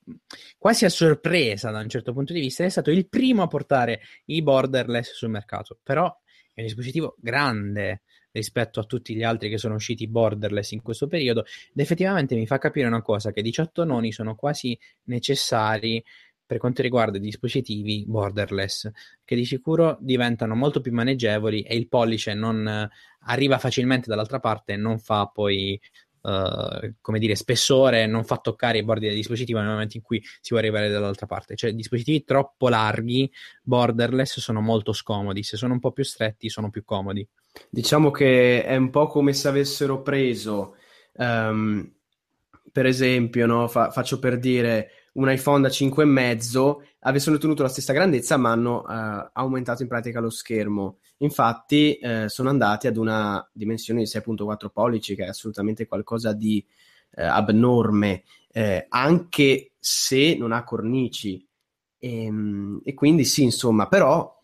quasi a sorpresa da un certo punto di vista, è stato il primo a portare i borderless sul mercato, però è un dispositivo grande, rispetto a tutti gli altri che sono usciti borderless in questo periodo ed effettivamente mi fa capire una cosa che 18 noni sono quasi necessari per quanto riguarda i dispositivi borderless, che di sicuro diventano molto più maneggevoli e il pollice non uh, arriva facilmente dall'altra parte e non fa poi, uh, come dire, spessore, non fa toccare i bordi del dispositivo nel momento in cui si vuole arrivare dall'altra parte. Cioè, dispositivi troppo larghi, borderless, sono molto scomodi, se sono un po' più stretti sono più comodi. Diciamo che è un po' come se avessero preso, um, per esempio, no, fa- faccio per dire un iPhone da 5,5, avessero tenuto la stessa grandezza, ma hanno uh, aumentato in pratica lo schermo. Infatti, uh, sono andati ad una dimensione di 6,4 pollici, che è assolutamente qualcosa di uh, abnorme, anche se non ha cornici. E, ehm, e quindi sì, insomma, però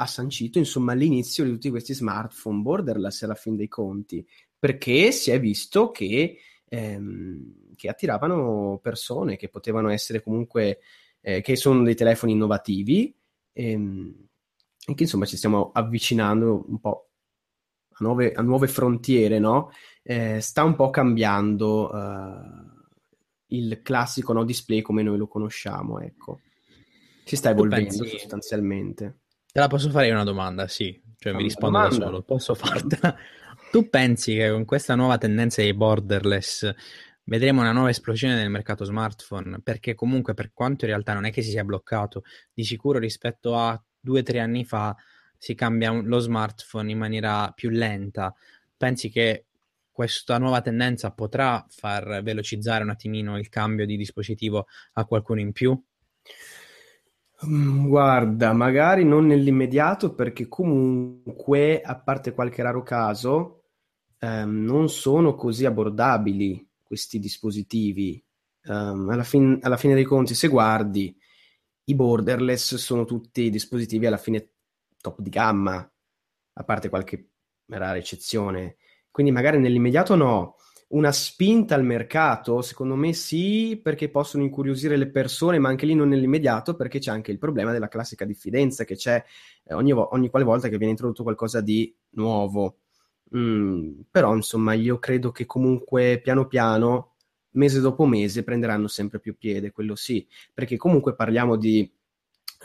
ha sancito insomma l'inizio di tutti questi smartphone borderless alla fin dei conti, perché si è visto che, ehm, che attiravano persone che potevano essere comunque, eh, che sono dei telefoni innovativi ehm, e che insomma ci stiamo avvicinando un po' a nuove, a nuove frontiere, no? Eh, sta un po' cambiando uh, il classico no, display come noi lo conosciamo, ecco. Si sta evolvendo pensi... sostanzialmente. Te la posso fare una domanda, sì, cioè mi rispondo domanda. da solo, posso fartela. (laughs) tu pensi che con questa nuova tendenza dei borderless vedremo una nuova esplosione nel mercato smartphone? Perché comunque per quanto in realtà non è che si sia bloccato, di sicuro rispetto a due o tre anni fa si cambia lo smartphone in maniera più lenta. Pensi che questa nuova tendenza potrà far velocizzare un attimino il cambio di dispositivo a qualcuno in più? Mm, guarda, magari non nell'immediato perché comunque, a parte qualche raro caso, ehm, non sono così abbordabili questi dispositivi. Ehm, alla, fin- alla fine dei conti, se guardi, i borderless sono tutti dispositivi alla fine top di gamma. a parte qualche rara eccezione. Quindi magari nell'immediato no. Una spinta al mercato, secondo me sì, perché possono incuriosire le persone, ma anche lì non nell'immediato, perché c'è anche il problema della classica diffidenza che c'è eh, ogni, ogni quale volta che viene introdotto qualcosa di nuovo. Mm, però, insomma, io credo che comunque piano piano, mese dopo mese, prenderanno sempre più piede, quello sì, perché comunque parliamo di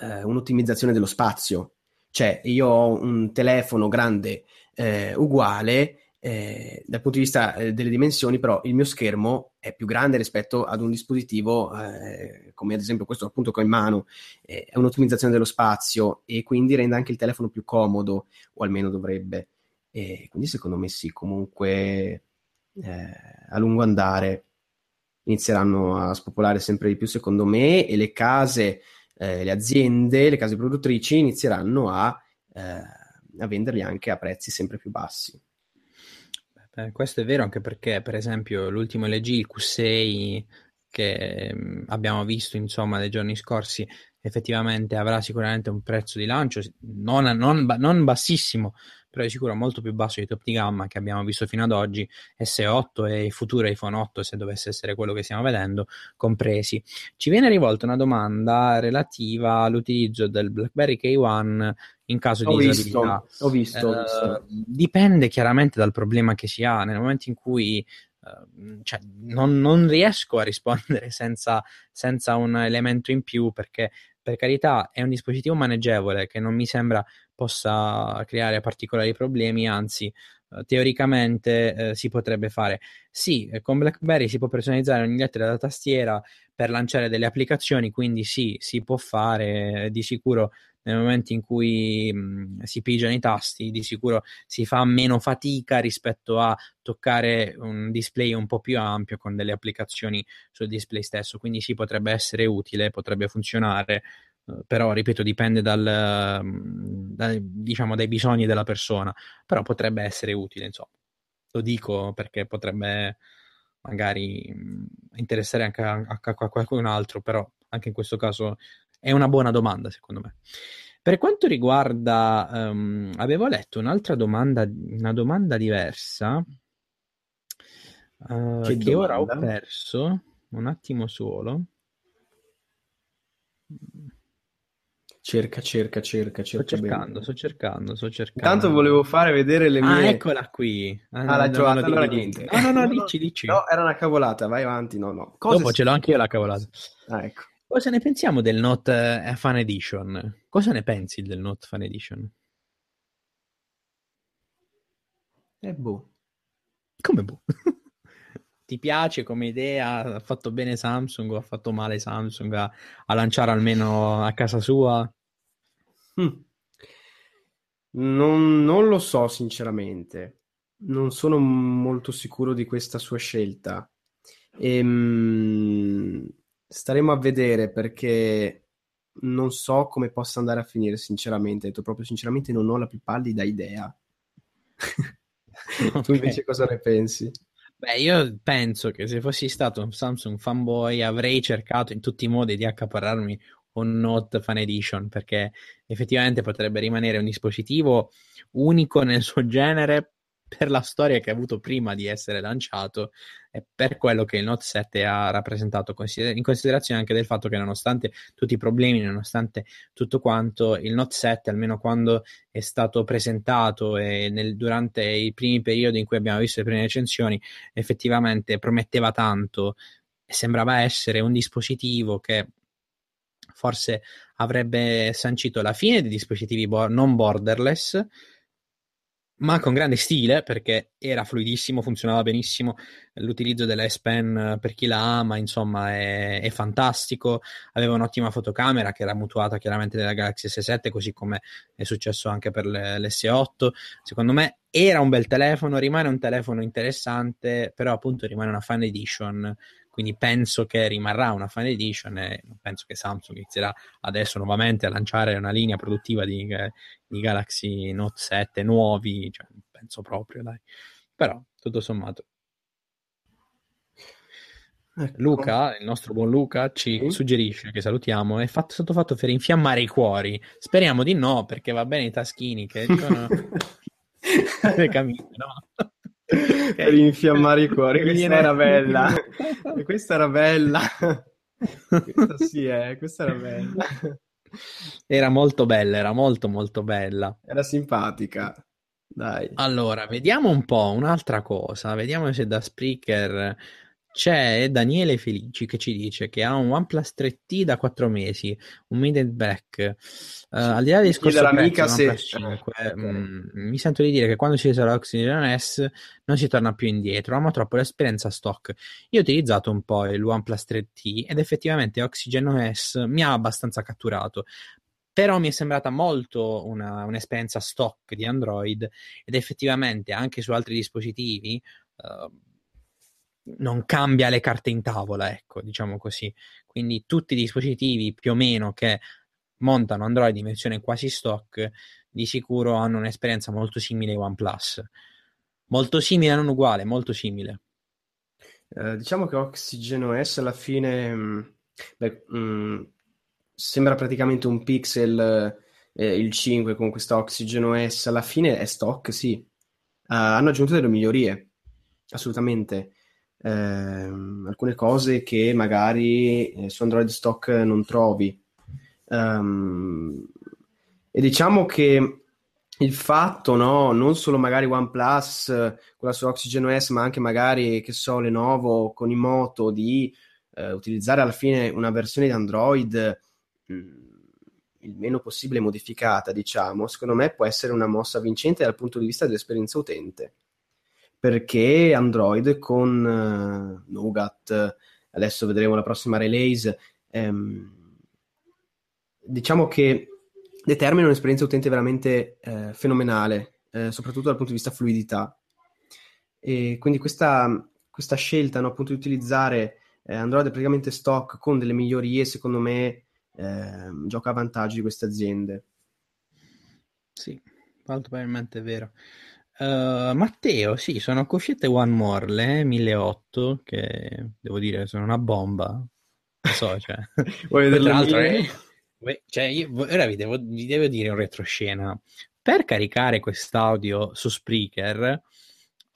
eh, un'ottimizzazione dello spazio. Cioè, io ho un telefono grande eh, uguale eh, dal punto di vista eh, delle dimensioni, però il mio schermo è più grande rispetto ad un dispositivo eh, come ad esempio questo appunto che ho in mano, eh, è un'ottimizzazione dello spazio e quindi rende anche il telefono più comodo, o almeno dovrebbe. E quindi secondo me sì, comunque eh, a lungo andare inizieranno a spopolare sempre di più secondo me e le case, le aziende, le case produttrici inizieranno a, a venderli anche a prezzi sempre più bassi. Eh, questo è vero anche perché, per esempio, l'ultimo LG, il Q6 che mh, mm, abbiamo visto insomma nei giorni scorsi, effettivamente avrà sicuramente un prezzo di lancio non, non, non bassissimo, però di sicuro molto più basso di top di gamma che abbiamo visto fino ad oggi, S8 e il futuro iPhone 8, se dovesse essere quello che stiamo vedendo, compresi. Ci viene rivolta una domanda relativa all'utilizzo del BlackBerry K1 in caso ho di visto, disabilità. Ho visto, ho visto. Eh, dipende chiaramente dal problema che si ha. Nel momento in cui Uh, cioè, non, non, riesco a rispondere (laughs) senza, senza, un elemento in più perché per carità è un dispositivo maneggevole che non mi sembra possa creare particolari problemi, anzi uh, teoricamente uh, si potrebbe fare. Sì, con BlackBerry si può personalizzare ogni lettera della tastiera per lanciare delle applicazioni, quindi sì, si può fare di sicuro nel momento in cui mh, si pigiano i tasti, di sicuro si fa meno fatica rispetto a toccare un display un po' più ampio con delle applicazioni sul display stesso. Quindi sì, potrebbe essere utile, potrebbe funzionare, eh, però ripeto, dipende dal, dal, diciamo, dai bisogni della persona, però potrebbe essere utile, insomma. Lo dico perché potrebbe magari interessare anche a, a, a qualcun altro, però anche in questo caso è una buona domanda, secondo me. Per quanto riguarda, um, avevo letto un'altra domanda, una domanda diversa uh, che, che ora ho perso. Un attimo solo. Cerca, cerca, cerca, cerca. Sto cercando, bene. sto cercando, sto cercando. Intanto volevo fare vedere le ah, mie... Ah, eccola qui. Ah, ah l'hai trovata, allora niente. No, no, no, dici, dici. No, era una cavolata, vai avanti, no, no. Cose Dopo ce l'ho anche io la cavolata. Ah, ecco. Cosa ne pensiamo del Note eh, Fan Edition? Cosa ne pensi del Note Fan Edition? Eh boh. Come boh? (laughs) Ti piace come idea? Ha fatto bene Samsung o ha fatto male Samsung a, a lanciare almeno a casa sua? Mm. Non, non lo so sinceramente. Non sono molto sicuro di questa sua scelta. Ehm Staremo a vedere perché non so come possa andare a finire, sinceramente. Ho detto proprio sinceramente, non ho la più pallida idea. (laughs) okay. tu invece cosa ne pensi? Beh, io penso che se fossi stato un Samsung fanboy avrei cercato in tutti i modi di accaparrarmi un Note Fan Edition perché effettivamente potrebbe rimanere un dispositivo unico nel suo genere per la storia che ha avuto prima di essere lanciato e per quello che il Note 7 ha rappresentato, in considerazione anche del fatto che nonostante tutti i problemi, nonostante tutto quanto, il Note 7, almeno quando è stato presentato e nel, durante i primi periodi in cui abbiamo visto le prime recensioni, effettivamente prometteva tanto e sembrava essere un dispositivo che forse avrebbe sancito la fine dei dispositivi bo- non borderless, ma con grande stile perché era fluidissimo, funzionava benissimo. L'utilizzo della S Pen per chi la ama, insomma, è, è, fantastico. Aveva un'ottima fotocamera che era mutuata chiaramente dalla Galaxy S7, così come è successo anche per l'S8. Secondo me era un bel telefono, rimane un telefono interessante, però appunto rimane una fan edition quindi penso che rimarrà una fan edition e non penso che Samsung inizierà adesso nuovamente a lanciare una linea produttiva di, di Galaxy Note 7 nuovi, cioè, penso proprio, dai. Però, tutto sommato. Ecco. Luca, il nostro buon Luca, ci sì. suggerisce che salutiamo, è fatto, stato fatto per infiammare i cuori. Speriamo di no, perché va bene i taschini che dicono... (laughs) le camicie, no? Per infiammare i cuori. Questa era bella. (laughs) questa era bella. questa (laughs) sì, eh, questa era bella. Era molto bella, era molto molto bella. Era simpatica. Dai. Allora, vediamo un po' un'altra cosa. Vediamo se da Spreaker c'è Daniele Felici che ci dice che ha un OnePlus 3T da 4 mesi, un mid back. Uh, al di là del discorso prezzo, se... 5, eh, mh, mi sento di dire che quando si usa l'Oxygen S non si torna più indietro, amo troppo l'esperienza stock. Io ho utilizzato un po' il OnePlus 3T ed effettivamente Oxygen S mi ha abbastanza catturato però mi è sembrata molto una, un'esperienza stock di Android ed effettivamente anche su altri dispositivi uh, non cambia le carte in tavola, ecco, diciamo così. Quindi tutti i dispositivi più o meno che montano Android in versione quasi stock di sicuro hanno un'esperienza molto simile ai OnePlus. Molto simile, non uguale, molto simile. Eh, diciamo che Oxygen OS alla fine mh, mm, beh, mh, mm, sembra praticamente un pixel eh, il 5 con questa Oxygen OS, alla fine è stock, sì. Uh, hanno aggiunto delle migliorie, assolutamente ehm, alcune cose che magari eh, su Android Stock non trovi. Um, e diciamo che il fatto, no, non solo magari OnePlus, quella su Oxygen OS, ma anche magari, che so, Lenovo con i Moto, di eh, utilizzare alla fine una versione di Android mh, mm, il meno possibile modificata, diciamo, secondo me può essere una mossa vincente dal punto di vista dell'esperienza utente perché Android con uh, Nougat, adesso vedremo la prossima release, ehm, diciamo che determina un'esperienza utente veramente eh, fenomenale, eh, soprattutto dal punto di vista fluidità. E quindi questa, questa scelta no, appunto di utilizzare eh, Android praticamente stock con delle migliorie, secondo me, ehm, gioca a vantaggio di queste aziende. Sì, molto probabilmente è vero. Uh, Matteo, sì, sono cuffiette One More, le 1008, che devo dire sono una bomba. Non so, cioè. (laughs) Vuoi vedere l'altro? Eh, cioè, io, ora vi devo, vi devo dire un retroscena. Per caricare quest'audio su Spreaker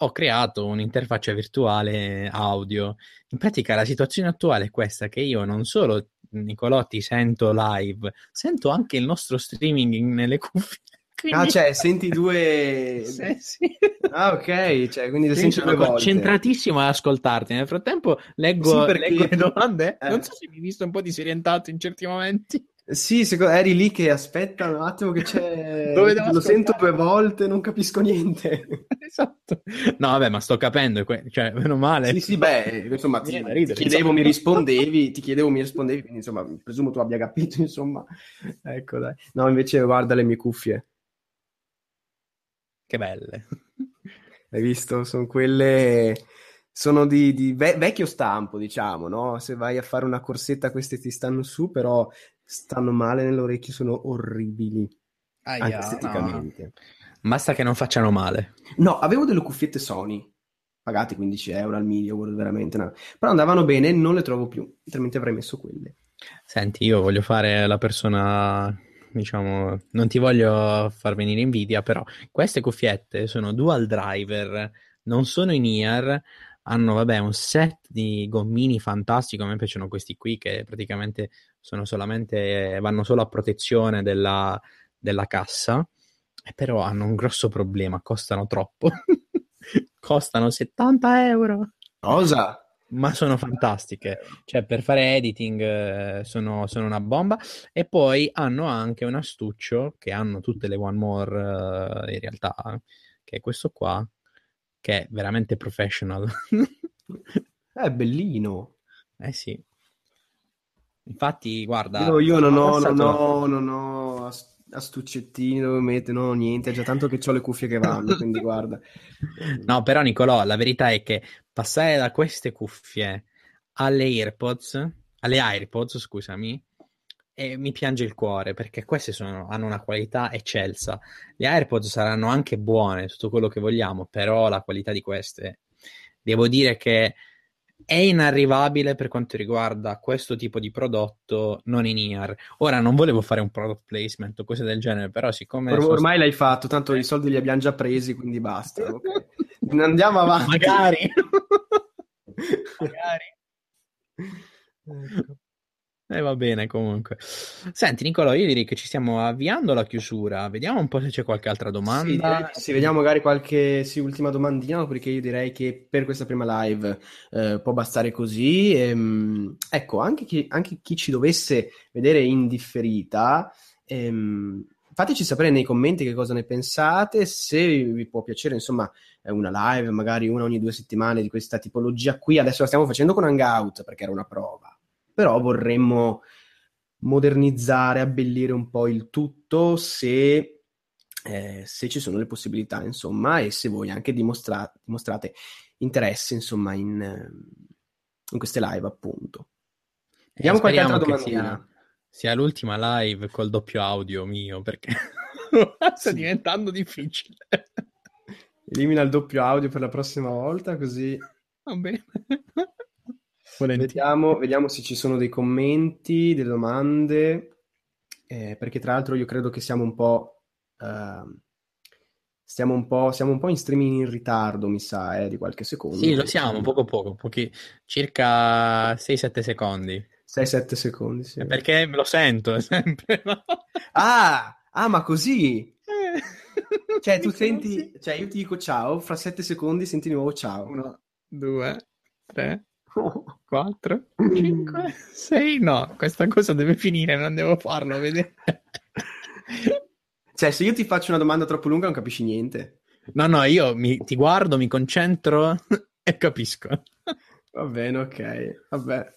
ho creato un'interfaccia virtuale audio. In pratica la situazione attuale è questa, che io non solo Nicolotti sento live, sento anche il nostro streaming nelle (laughs) cuffie quindi... Ah, cioè, (laughs) senti due... sì, sì. Ah, ok, cioè, quindi le senti due volte. concentratissimo ad ascoltarti. Nel frattempo leggo, sì, perché... leggo (laughs) le domande. Eh. Non so se mi hai visto un po' disorientato in certi momenti. Sì, secondo... eri lì che aspetta un attimo che c'è... (laughs) Dove devo Lo sento due volte, non capisco niente. esatto. No, vabbè, ma sto capendo, cioè, meno male. Sì, sì, beh, insomma, ti, ridere, ti chiedevo, mi rispondevi, ti chiedevo, mi rispondevi, quindi insomma, presumo tu abbia capito, insomma. Ecco, dai. No, invece guarda le mie cuffie. Che belle. (laughs) Hai visto? Sono quelle... Sono di, di ve- vecchio stampo, diciamo, no? Se vai a fare una corsetta queste ti stanno su, però stanno male nelle orecchie, sono orribili. Aia, anche esteticamente. No. Basta che non facciano male. No, avevo delle cuffiette Sony, pagate 15 euro al medio, veramente, no. però andavano bene, non le trovo più, altrimenti avrei messo quelle. Senti, io voglio fare la persona diciamo, non ti voglio far venire invidia, però queste cuffiette sono dual driver, non sono in ear, hanno vabbè un set di gommini fantastico, a me piacciono questi qui che praticamente sono solamente, vanno solo a protezione della, della cassa, però hanno un grosso problema, costano troppo, (laughs) costano 70 euro. Cosa? Ma sono fantastiche. Cioè, per fare editing eh, sono, sono, una bomba. E poi hanno anche un astuccio che hanno tutte le One More eh, in realtà, che è questo qua, che è veramente professional. (laughs) è bellino. Eh sì. Infatti, guarda. Io, io non, ho, passato... non, ho, non ho astuccettini dove mettere, no, niente, già tanto che ho le cuffie che vanno, quindi guarda. No, però Nicolò, la verità è che passare da queste cuffie alle AirPods, alle AirPods, scusami, e mi piange il cuore perché queste sono, hanno una qualità eccelsa. Le AirPods saranno anche buone, tutto quello che vogliamo, però la qualità di queste, devo dire che è inarrivabile per quanto riguarda questo tipo di prodotto non in ear. Ora non volevo fare un product placement o cose del genere, però siccome... Or- ormai l'hai fatto, tanto i soldi li abbiamo già presi, quindi basta. Okay. Andiamo avanti. Magari. (laughs) Magari. Ecco. E eh, va bene comunque. Senti Nicolò, io direi che ci stiamo avviando alla chiusura. Vediamo un po' se c'è qualche altra domanda. Sì, sì vediamo magari qualche sì, ultima domandina, perché io direi che per questa prima live eh, può bastare così. Ehm, ecco, anche chi, anche chi, ci dovesse vedere in differita, ehm, fateci sapere nei commenti che cosa ne pensate, se vi può piacere, insomma, una live, magari una ogni due settimane di questa tipologia qui. Adesso la stiamo facendo con Hangout perché era una prova però vorremmo modernizzare, abbellire un po' il tutto se, eh, se ci sono le possibilità, insomma, e se voi anche dimostra- dimostrate interesse, insomma, in, in, queste live, appunto. Vediamo eh, qualche altra domandina. Sia, l'ultima live col doppio audio mio, perché (laughs) sta diventando difficile. Elimina il doppio audio per la prossima volta, così... Va bene. Vediamo, vediamo, se ci sono dei commenti, delle domande, eh, perché tra l'altro io credo che siamo un po'... Uh, stiamo un po', siamo un po' in streaming in ritardo, mi sa, eh, di qualche secondo. Sì, lo siamo, poco poco, pochi, circa 6-7 secondi. 6-7 secondi, sì. Perché me lo sento (laughs) sempre, no? Ah, ah, ma così? Eh. Cioè, tu senti... Cioè, io ti dico ciao, fra 7 secondi senti di nuovo ciao. 1, 2, 3, 4, 5, 6. No, questa cosa deve finire, non devo farlo, vedete? Cioè, se io ti faccio una domanda troppo lunga non capisci niente. No, no, io mi, ti guardo, mi concentro (laughs) e capisco. Va bene, ok. Vabbè.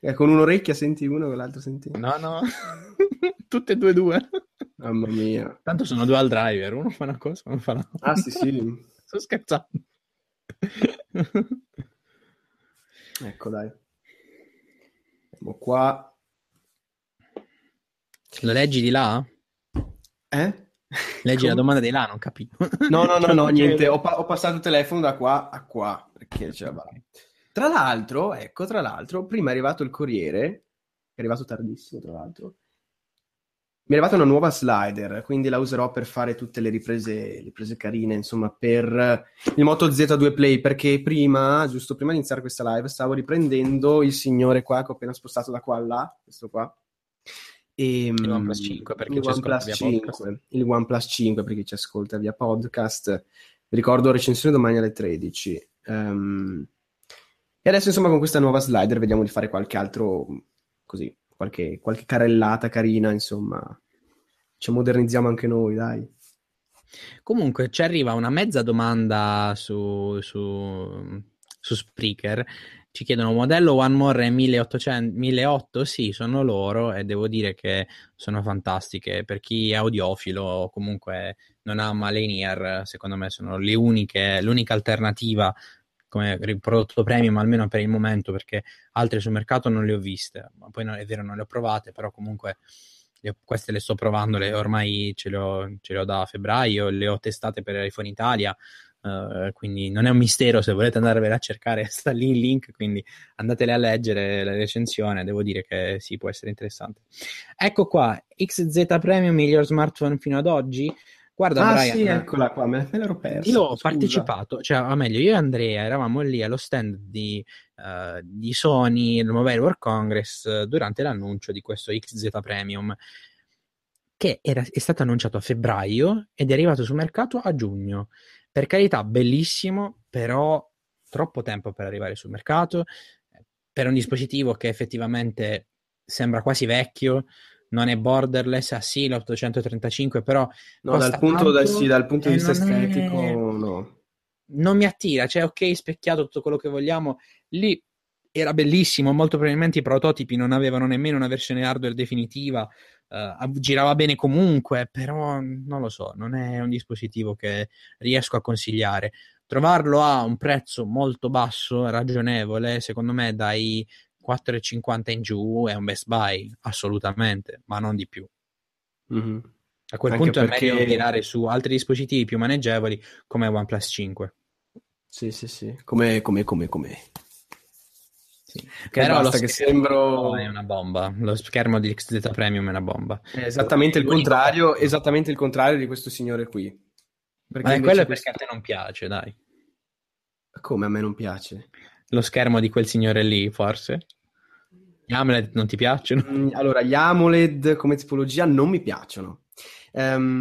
E con un'orecchia senti uno, con l'altro senti... No, no. (laughs) Tutte e due due. Mamma mia. Tanto sono due al driver, uno fa una cosa, uno fa una... Ah, sì, sì. (laughs) Sto scherzando. Ecco, dai. Andiamo qua. Lo leggi di là? Eh? Leggi Come? la domanda di là, non capisco. (laughs) No, no, no, no, niente. Ho, pa- ho, passato il telefono da qua a qua. Perché c'era Tra l'altro, ecco, tra l'altro, prima è arrivato il Corriere, è arrivato tardissimo, tra l'altro, mi è arrivata una nuova slider, quindi la userò per fare tutte le riprese, riprese carine, insomma, per il Moto Z2 Play, perché prima, giusto prima di iniziare questa live, stavo riprendendo il signore qua che ho appena spostato da qua a là, questo qua. E, il OnePlus 5, perché il OnePlus 5, il OnePlus 5 per chi ci ascolta via podcast. Vi ricordo recensione domani alle 13. Um, ehm, e adesso, insomma, con questa nuova slider vediamo di fare qualche altro così qualche, qualche carellata carina, insomma. Ci modernizziamo anche noi, dai. Comunque ci arriva una mezza domanda su, su, su Spreaker. Ci chiedono modello One More 1800, 1800? Sì, sono loro e devo dire che sono fantastiche. Per chi è audiofilo o comunque non ama linear, secondo me sono le uniche, l'unica alternativa come prodotto premium almeno per il momento perché altre sul mercato non le ho viste. Ma poi no, è vero non le ho provate però comunque le, queste le sto provando le, ormai ce le, ho, ce le, ho, da febbraio le ho testate per iPhone Italia uh, quindi non è un mistero se volete andarvela a cercare (laughs) sta lì il link quindi andatele a leggere la recensione devo dire che sì può essere interessante. Ecco qua XZ Premium miglior smartphone fino ad oggi Guarda, ah, Brian, sì, eccola qua, me l'ero persa. Io ho scusa. partecipato, cioè, o meglio, io e Andrea eravamo lì allo stand di, uh, di Sony, il Mobile World Congress, durante l'annuncio di questo XZ Premium, che era, è stato annunciato a febbraio ed è arrivato sul mercato a giugno. Per carità, bellissimo, però troppo tempo per arrivare sul mercato, per un dispositivo che effettivamente sembra quasi vecchio, non è borderless, ah sì, l'835, però... No, dal punto, da, sì, dal punto, di vista estetico, è... no. Non mi attira, cioè ok, specchiato tutto quello che vogliamo, lì era bellissimo, molto probabilmente i prototipi non avevano nemmeno una versione hardware definitiva, uh, girava bene comunque, però non lo so, non è un dispositivo che riesco a consigliare. Trovarlo a un prezzo molto basso, ragionevole, secondo me dai 4,50 in giù è un best buy, assolutamente, ma non di più. Mm-hmm. A quel Anche punto perché... è meglio mirare su altri dispositivi più maneggevoli come OnePlus 5. Sì, sì, sì, come, come, come, come. Sì. Che Però lo basta che schermo sembro... è una bomba. Lo schermo di XZ Premium è una bomba. È esattamente il contrario, esattamente il contrario di questo signore qui. Perché Ma invece quello è questo- perché a te non piace, dai. Come a me non piace? Lo schermo di quel signore lì, forse? Gli AMOLED non ti piacciono? Mm, Allora, gli AMOLED come tipologia non mi piacciono.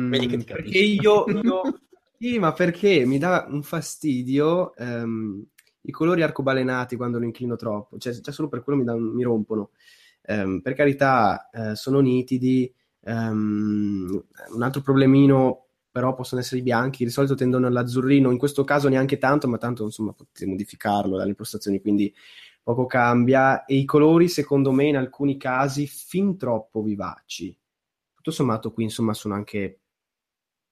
Ti perché io, io- (laughs) Sì, ma perché mi dà un fastidio ehm, i colori arcobalenati quando lo inclino troppo, cioè già solo per quello mi, un- mi rompono. Ehm, per carità, eh, sono nitidi. ehm, un altro problemino però possono essere i bianchi, di solito tendono all'azzurrino, in questo caso neanche tanto, ma tanto insomma potete modificarlo dalle impostazioni, quindi poco cambia e i colori secondo me in alcuni casi fin troppo vivaci. Tutto sommato qui insomma sono anche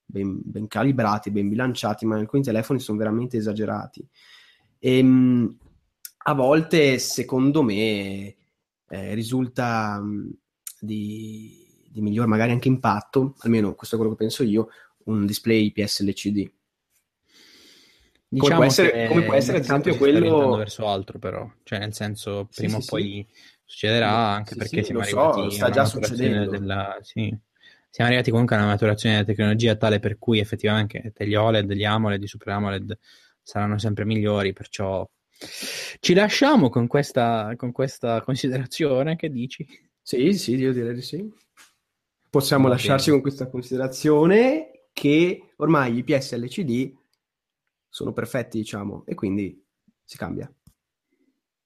ben, ben calibrati, ben bilanciati, ma in alcuni telefoni sono veramente esagerati. E, mh, a volte secondo me eh, risulta mh, di, di miglior magari anche impatto, almeno questo è quello che penso io, un display IPS LCD. Diciamo può essere- come può essere, ad esempio, quello- verso altro, però, cioè, nel senso, prima sì, o poi sì. succederà, anche perché siamo lo so, arrivati sta già succedendo. della... Siamo arrivati comunque a una maturazione della tecnologia tale per cui effettivamente gli OLED, gli AMOLED, i Super AMOLED saranno sempre migliori, perciò ci lasciamo con questa, con questa considerazione, che dici? Sì, sì, io direi di sì. Possiamo Va lasciarci bene. con questa considerazione che ormai gli IPS LCD sono perfetti, diciamo, e quindi si cambia.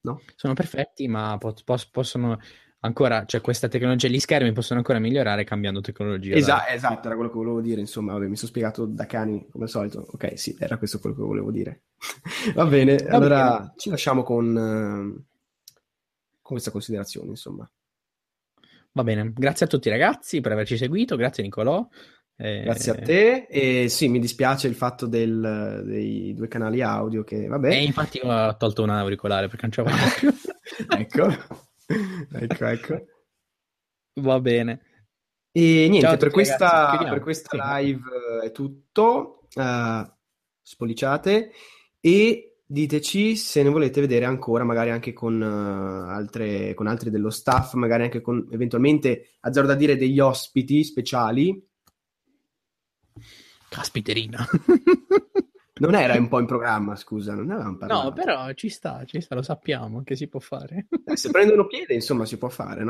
No? Sono perfetti, ma po- pos- possono ancora, cioè questa tecnologia, gli schermi possono ancora migliorare cambiando tecnologia. Esa- esatto, era quello che volevo dire, insomma, vabbè, mi sono spiegato da cani come al solito. Ok, sì, era questo quello che volevo dire. (laughs) Va bene, Va allora bene. ci lasciamo con, eh, con questa considerazione, insomma. Va bene, grazie a tutti ragazzi per averci seguito, grazie Nicolò. Eh, Grazie a te e sì, mi dispiace il fatto del- dei due canali audio che, vabbè, E infatti ho tolto un auricolare perché non faccio (laughs) più. ecco, ecco, ecco. Va bene. E niente, Ciao a per questa, per questa live eh, è tutto. Eh, spolliciate e diteci se ne volete vedere ancora, magari anche con, eh, altre, con altri dello staff, magari anche con eventualmente, azzardo da dire, degli ospiti speciali. Caspiterina. (laughs) Non era un po' in programma, scusa, non avevamo parlato. No, però ci sta, ci sta, lo sappiamo che si può fare. Eh, se prendono piede, insomma, si può fare, no?